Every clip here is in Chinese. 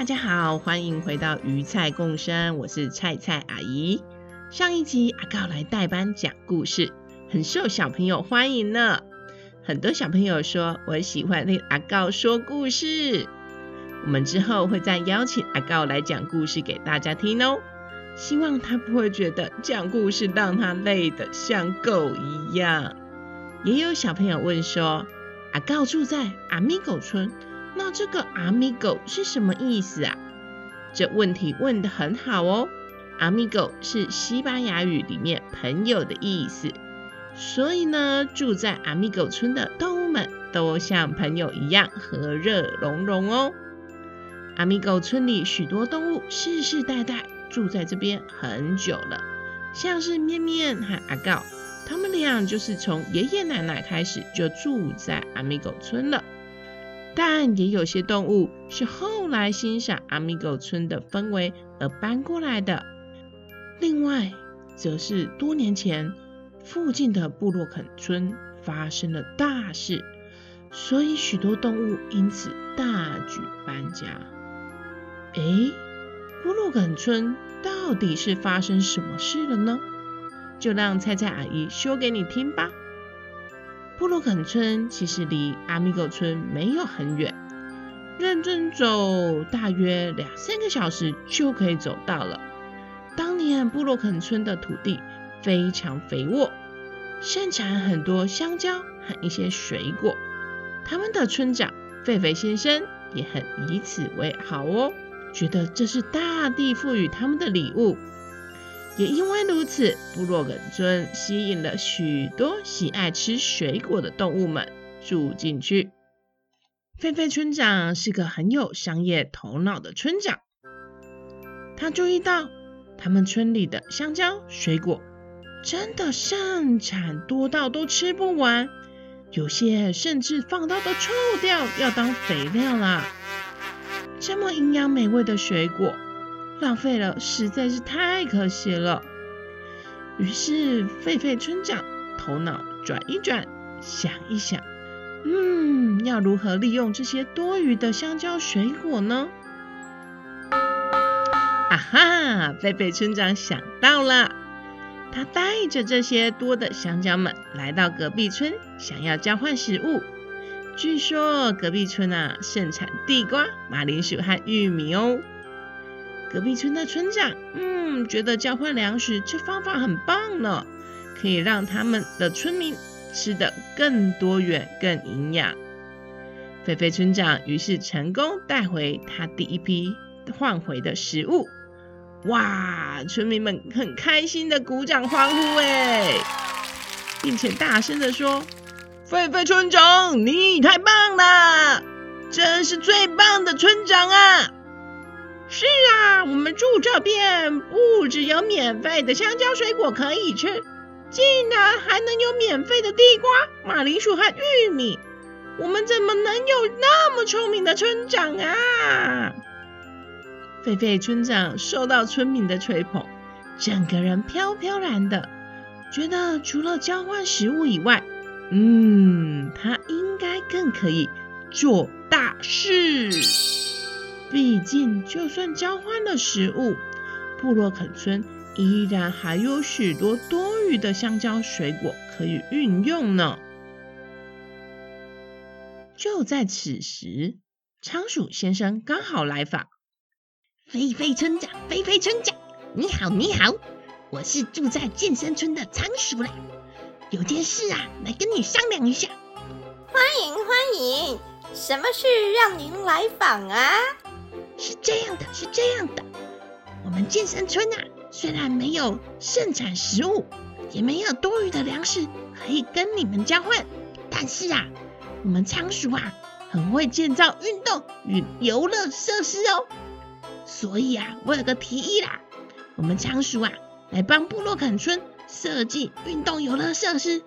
大家好，欢迎回到鱼菜共生，我是菜菜阿姨。上一集阿告来代班讲故事，很受小朋友欢迎呢。很多小朋友说我喜欢听阿告说故事。我们之后会再邀请阿告来讲故事给大家听哦。希望他不会觉得讲故事让他累得像狗一样。也有小朋友问说，阿告住在阿米狗村。那这个 amigo 是什么意思啊？这问题问得很好哦。amigo 是西班牙语里面朋友的意思，所以呢，住在 amigo 村的动物们都像朋友一样和乐融融哦。amigo 村里许多动物世世代代住在这边很久了，像是面面和阿告，他们俩就是从爷爷奶奶开始就住在 amigo 村了。但也有些动物是后来欣赏阿米狗村的氛围而搬过来的。另外，则是多年前附近的布洛肯村发生了大事，所以许多动物因此大举搬家。诶，布洛肯村到底是发生什么事了呢？就让菜菜阿姨说给你听吧。布洛肯村其实离阿米狗村没有很远，认真走大约两三个小时就可以走到了。当年布洛肯村的土地非常肥沃，盛产很多香蕉和一些水果。他们的村长狒狒先生也很以此为豪哦，觉得这是大地赋予他们的礼物。也因为如此，布洛肯村吸引了许多喜爱吃水果的动物们住进去。狒狒村长是个很有商业头脑的村长，他注意到他们村里的香蕉水果真的盛产多到都吃不完，有些甚至放到都臭掉，要当肥料啦。这么营养美味的水果。浪费了，实在是太可惜了。于是，狒狒村长头脑转一转，想一想，嗯，要如何利用这些多余的香蕉水果呢？啊哈！狒狒村长想到了，他带着这些多的香蕉们来到隔壁村，想要交换食物。据说隔壁村啊，盛产地瓜、马铃薯和玉米哦。隔壁村的村长，嗯，觉得交换粮食这方法很棒呢，可以让他们的村民吃得更多元、更营养。狒狒村长于是成功带回他第一批换回的食物。哇，村民们很开心的鼓掌欢呼哎，并且大声的说：“狒狒村长，你太棒了，真是最棒的村长啊！”是啊，我们住这边不只有免费的香蕉水果可以吃，竟然还能有免费的地瓜、马铃薯和玉米。我们怎么能有那么聪明的村长啊？狒狒村长受到村民的吹捧，整个人飘飘然的，觉得除了交换食物以外，嗯，他应该更可以做大事。毕竟，就算交换了食物，布洛肯村依然还有许多多余的香蕉水果可以运用呢。就在此时，仓鼠先生刚好来访。菲菲村长，菲菲村长，你好，你好，我是住在健身村的仓鼠啦，有件事啊，来跟你商量一下。欢迎欢迎，什么事让您来访啊？是这样的，是这样的，我们健身村啊，虽然没有盛产食物，也没有多余的粮食可以跟你们交换，但是啊，我们仓鼠啊，很会建造运动与游乐设施哦，所以啊，我有个提议啦，我们仓鼠啊，来帮部落肯村设计运动游乐设施。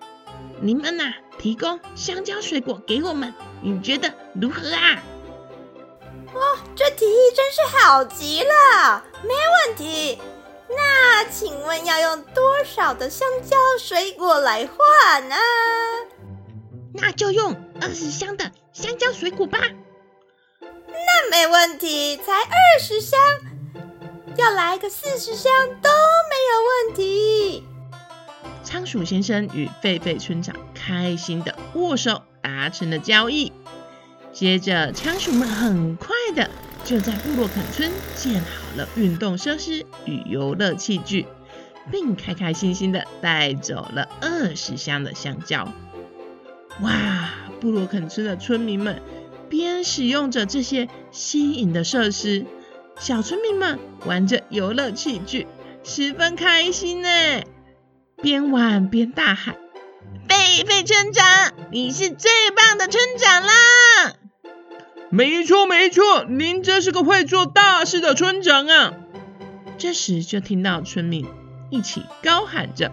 你们呐、啊，提供香蕉水果给我们，你觉得如何啊？哇，这提议真是好极了，没问题。那请问要用多少的香蕉水果来换呢？那就用二十箱的香蕉水果吧。那没问题，才二十箱，要来个四十箱都没有问题。仓鼠先生与狒狒村长开心的握手，达成了交易。接着，仓鼠们很快的就在布洛肯村建好了运动设施与游乐器具，并开开心心的带走了二十箱的香蕉。哇！布洛肯村的村民们边使用着这些新颖的设施，小村民们玩着游乐器具，十分开心呢。边玩边大喊：“贝贝村长，你是最棒的村长啦！”没错没错，您真是个会做大事的村长啊！这时就听到村民一起高喊着：“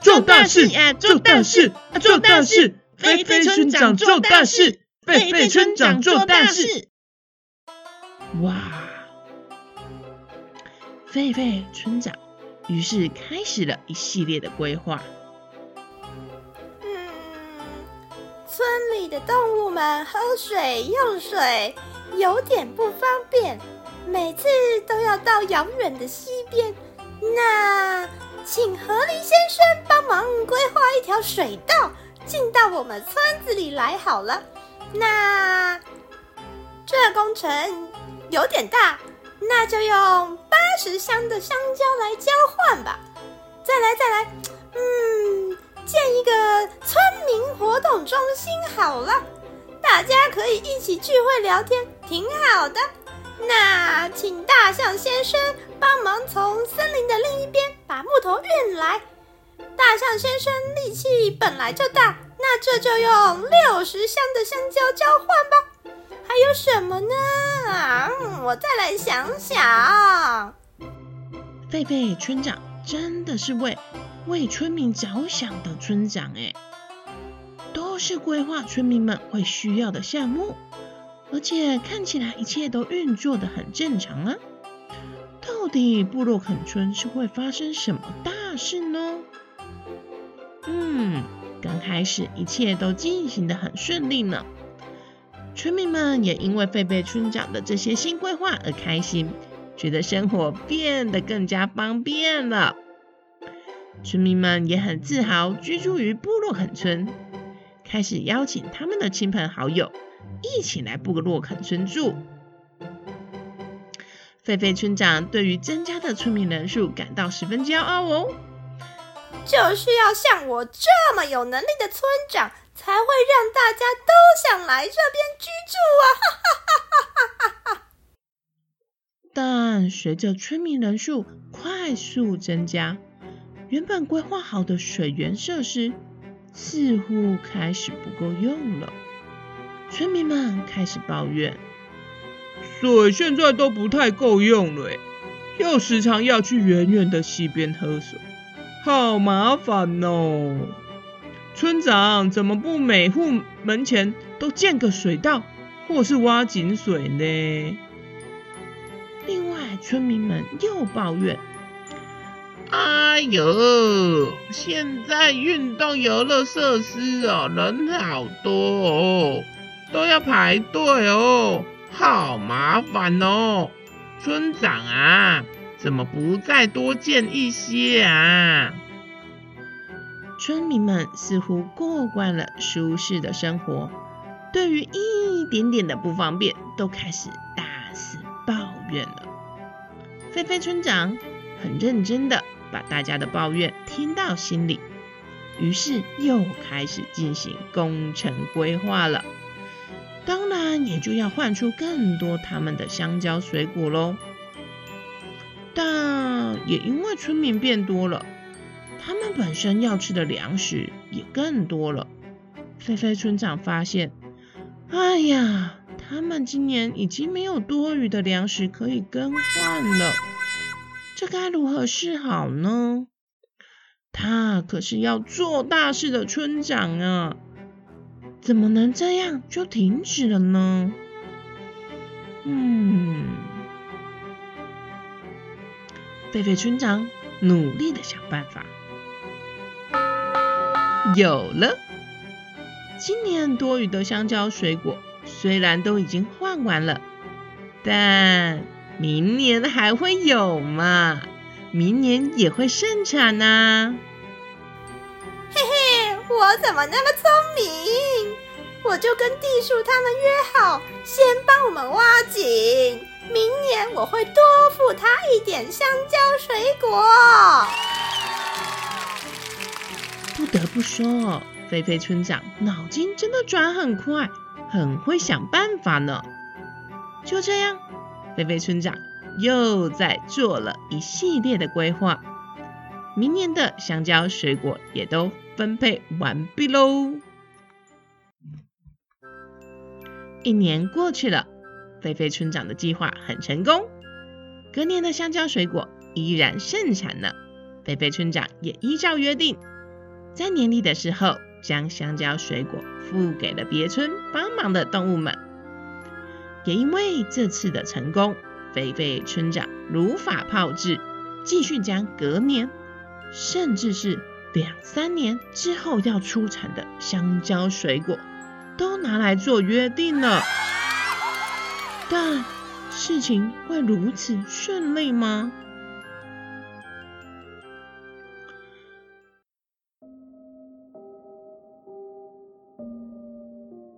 做大事啊，做大事啊，做大事！狒狒村长做大事，狒狒村长做大事！”哇！狒狒村长于是开始了一系列的规划。动物们喝水用水有点不方便，每次都要到遥远的溪边。那请河狸先生帮忙规划一条水道进到我们村子里来好了。那这工程有点大，那就用八十箱的香蕉来交换吧。再来，再来，嗯。建一个村民活动中心好了，大家可以一起聚会聊天，挺好的。那请大象先生帮忙从森林的另一边把木头运来。大象先生力气本来就大，那这就用六十箱的香蕉交换吧。还有什么呢？啊，我再来想想。狒狒村长真的是为。为村民着想的村长，哎，都是规划村民们会需要的项目，而且看起来一切都运作得很正常啊。到底部落肯村是会发生什么大事呢？嗯，刚开始一切都进行得很顺利呢，村民们也因为狒狒村长的这些新规划而开心，觉得生活变得更加方便了。村民们也很自豪居住于布洛肯村，开始邀请他们的亲朋好友一起来布洛肯村住。狒狒村长对于增加的村民人数感到十分骄傲哦，就是要像我这么有能力的村长，才会让大家都想来这边居住啊！哈哈哈哈哈哈。但随着村民人数快速增加，原本规划好的水源设施似乎开始不够用了，村民们开始抱怨：水现在都不太够用了，又时常要去远远的溪边喝水，好麻烦哦！村长怎么不每户门前都建个水道，或是挖井水呢？另外，村民们又抱怨。哎呦，现在运动游乐设施哦，人好多哦，都要排队哦，好麻烦哦。村长啊，怎么不再多建一些啊？村民们似乎过惯了舒适的生活，对于一点点的不方便，都开始大肆抱怨了。菲菲村长很认真的。把大家的抱怨听到心里，于是又开始进行工程规划了。当然，也就要换出更多他们的香蕉水果喽。但也因为村民变多了，他们本身要吃的粮食也更多了。菲菲村长发现，哎呀，他们今年已经没有多余的粮食可以更换了，这该如何是好呢？他可是要做大事的村长啊，怎么能这样就停止了呢？嗯，狒狒村长努力的想办法，有了。今年多余的香蕉水果虽然都已经换完了，但明年还会有嘛？明年也会盛产呐。嘿嘿，我怎么那么聪明？我就跟地鼠他们约好，先帮我们挖井，明年我会多付他一点香蕉水果。不得不说，菲菲村长脑筋真的转很快，很会想办法呢。就这样，菲菲村长又在做了一系列的规划，明年的香蕉水果也都分配完毕喽。一年过去了，菲菲村长的计划很成功。隔年的香蕉水果依然盛产了，菲菲村长也依照约定，在年底的时候将香蕉水果付给了别村帮忙的动物们。也因为这次的成功，肥肥村长如法炮制，继续将隔年，甚至是两三年之后要出产的香蕉水果。都拿来做约定了，但事情会如此顺利吗？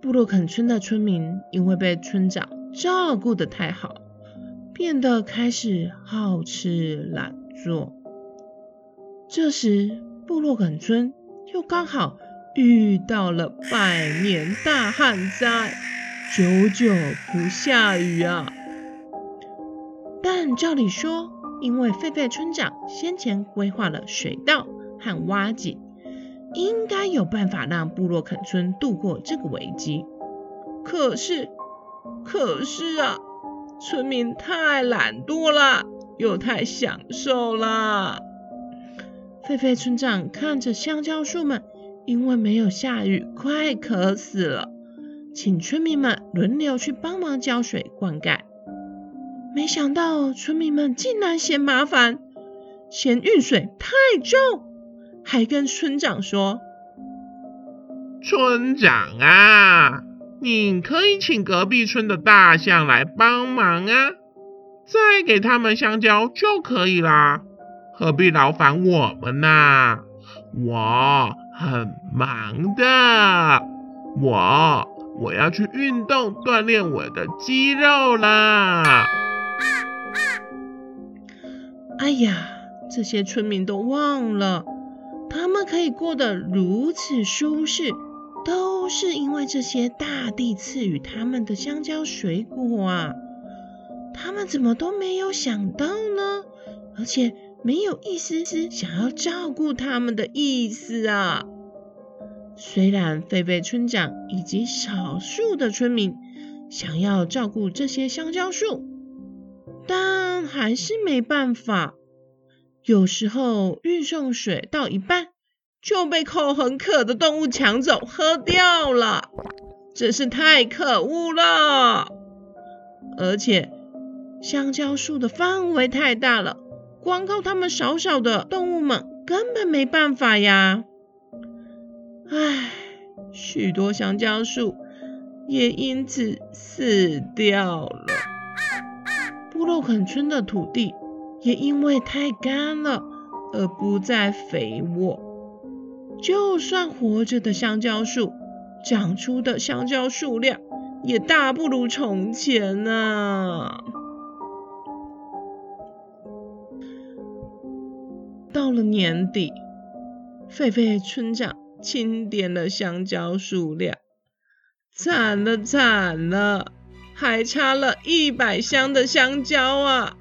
布洛肯村的村民因为被村长照顾得太好，变得开始好吃懒做。这时，布洛肯村又刚好。遇到了百年大旱灾，久久不下雨啊！但照理说，因为狒狒村长先前规划了水稻和挖井，应该有办法让布洛肯村度过这个危机。可是，可是啊，村民太懒惰了，又太享受了。狒狒村长看着香蕉树们。因为没有下雨，快渴死了，请村民们轮流去帮忙浇水灌溉。没想到村民们竟然嫌麻烦，嫌运水太重，还跟村长说：“村长啊，你可以请隔壁村的大象来帮忙啊，再给他们香蕉就可以啦，何必劳烦我们呢？我。”很忙的，我我要去运动锻炼我的肌肉啦。哎呀，这些村民都忘了，他们可以过得如此舒适，都是因为这些大地赐予他们的香蕉水果啊。他们怎么都没有想到呢？而且。没有一丝丝想要照顾他们的意思啊！虽然狒狒村长以及少数的村民想要照顾这些香蕉树，但还是没办法。有时候运送水到一半就被口很渴的动物抢走喝掉了，真是太可恶了！而且香蕉树的范围太大了。光靠他们少少的动物们根本没办法呀！唉，许多香蕉树也因此死掉了。布洛肯村的土地也因为太干了而不再肥沃，就算活着的香蕉树长出的香蕉数量也大不如从前啊！到了年底，狒狒村长清点了香蕉数量，惨了惨了，还差了一百箱的香蕉啊！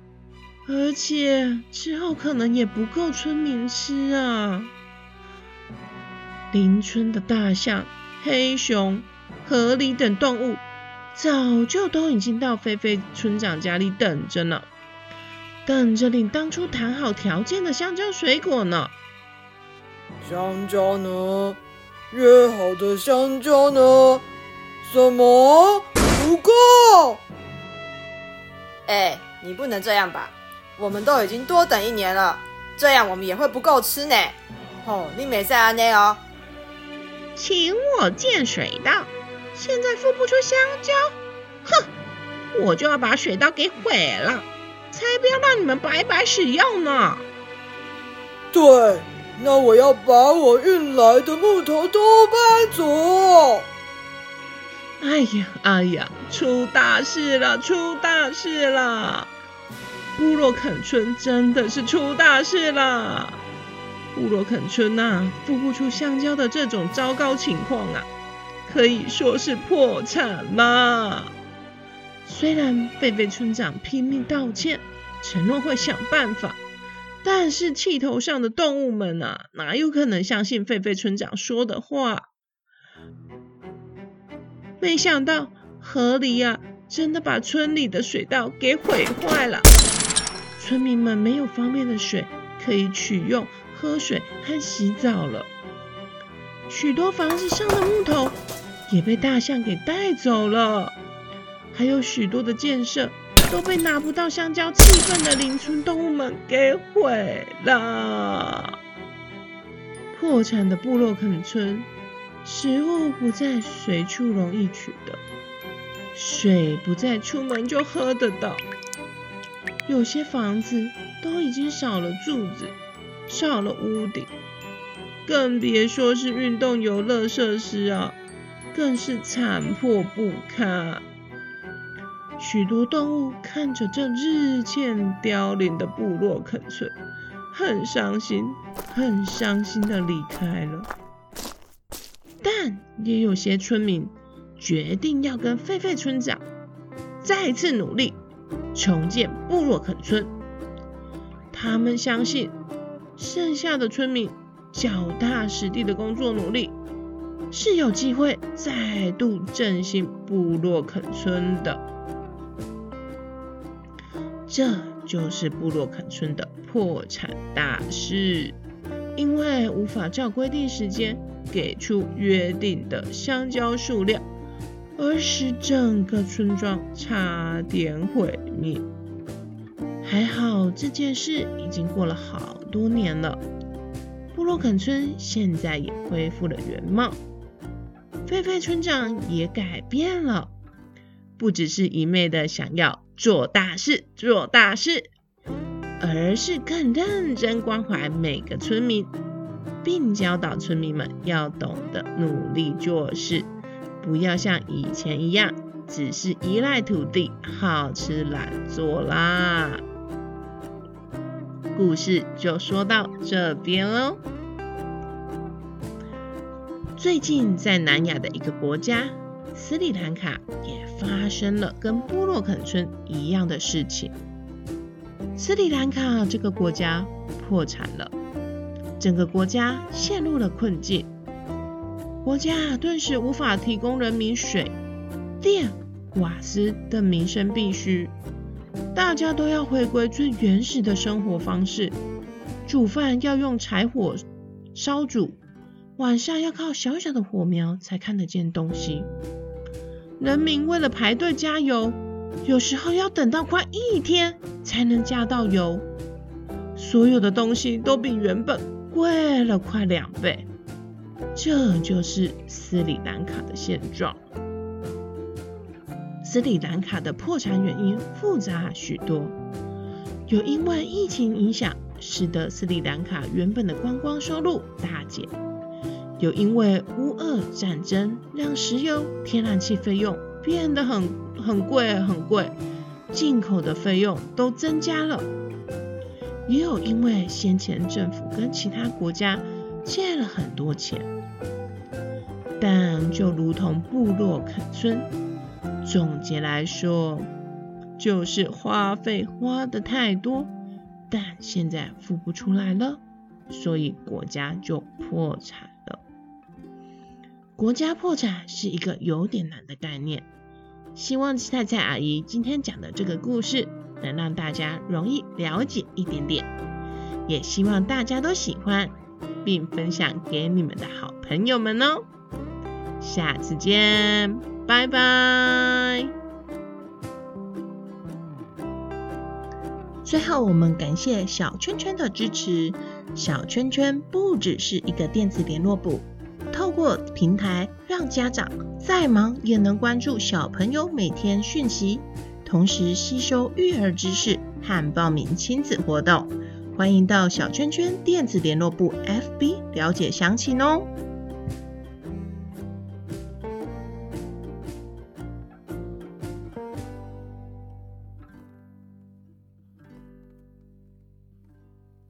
而且之后可能也不够村民吃啊！邻村的大象、黑熊、河狸等动物早就都已经到菲菲村长家里等着呢，等着领当初谈好条件的香蕉水果呢。香蕉呢？约好的香蕉呢？什么？不够？哎，你不能这样吧？我们都已经多等一年了，这样我们也会不够吃呢。哦，你没在安内哦。请我建水稻。现在付不出香蕉，哼！我就要把水稻给毁了，才不要让你们白白使用呢。对，那我要把我运来的木头都搬走。哎呀，哎呀，出大事了，出大事了！布洛肯村真的是出大事了。布洛肯村呐、啊，付不出香蕉的这种糟糕情况啊！可以说是破产啦。虽然狒狒村长拼命道歉，承诺会想办法，但是气头上的动物们啊，哪有可能相信狒狒村长说的话？没想到河狸啊，真的把村里的水稻给毁坏了，村民们没有方便的水可以取用喝水和洗澡了。许多房子上的木头也被大象给带走了，还有许多的建设都被拿不到香蕉气氛的邻村动物们给毁了。破产的布洛肯村，食物不再随处容易取得，水不再出门就喝得到，有些房子都已经少了柱子，上了屋顶。更别说是运动游乐设施啊，更是残破不堪。许多动物看着这日渐凋零的部落肯村，很伤心，很伤心的离开了。但也有些村民决定要跟狒狒村长再次努力，重建部落肯村。他们相信剩下的村民。脚踏实地的工作努力，是有机会再度振兴部落肯村的。这就是部落肯村的破产大事，因为无法照规定时间给出约定的香蕉数量，而使整个村庄差点毁灭。还好这件事已经过了好多年了。布洛肯村现在也恢复了原貌，狒狒村长也改变了，不只是一味的想要做大事做大事，而是更认真关怀每个村民，并教导村民们要懂得努力做事，不要像以前一样只是依赖土地，好吃懒做啦。故事就说到这边喽。最近在南亚的一个国家斯里兰卡也发生了跟波洛肯村一样的事情。斯里兰卡这个国家破产了，整个国家陷入了困境，国家顿时无法提供人民水电、瓦斯等民生必需。大家都要回归最原始的生活方式，煮饭要用柴火烧煮，晚上要靠小小的火苗才看得见东西。人民为了排队加油，有时候要等到快一天才能加到油。所有的东西都比原本贵了快两倍，这就是斯里兰卡的现状。斯里兰卡的破产原因复杂许多，有因为疫情影响，使得斯里兰卡原本的观光收入大减；有因为乌俄战争让石油、天然气费用变得很很贵很贵，进口的费用都增加了；也有因为先前政府跟其他国家借了很多钱，但就如同布洛肯村。总结来说，就是花费花得太多，但现在付不出来了，所以国家就破产了。国家破产是一个有点难的概念，希望菜菜阿姨今天讲的这个故事能让大家容易了解一点点，也希望大家都喜欢，并分享给你们的好朋友们哦。下次见，拜拜。最后，我们感谢小圈圈的支持。小圈圈不只是一个电子联络簿，透过平台让家长再忙也能关注小朋友每天讯息，同时吸收育儿知识和报名亲子活动。欢迎到小圈圈电子联络簿 FB 了解详情哦。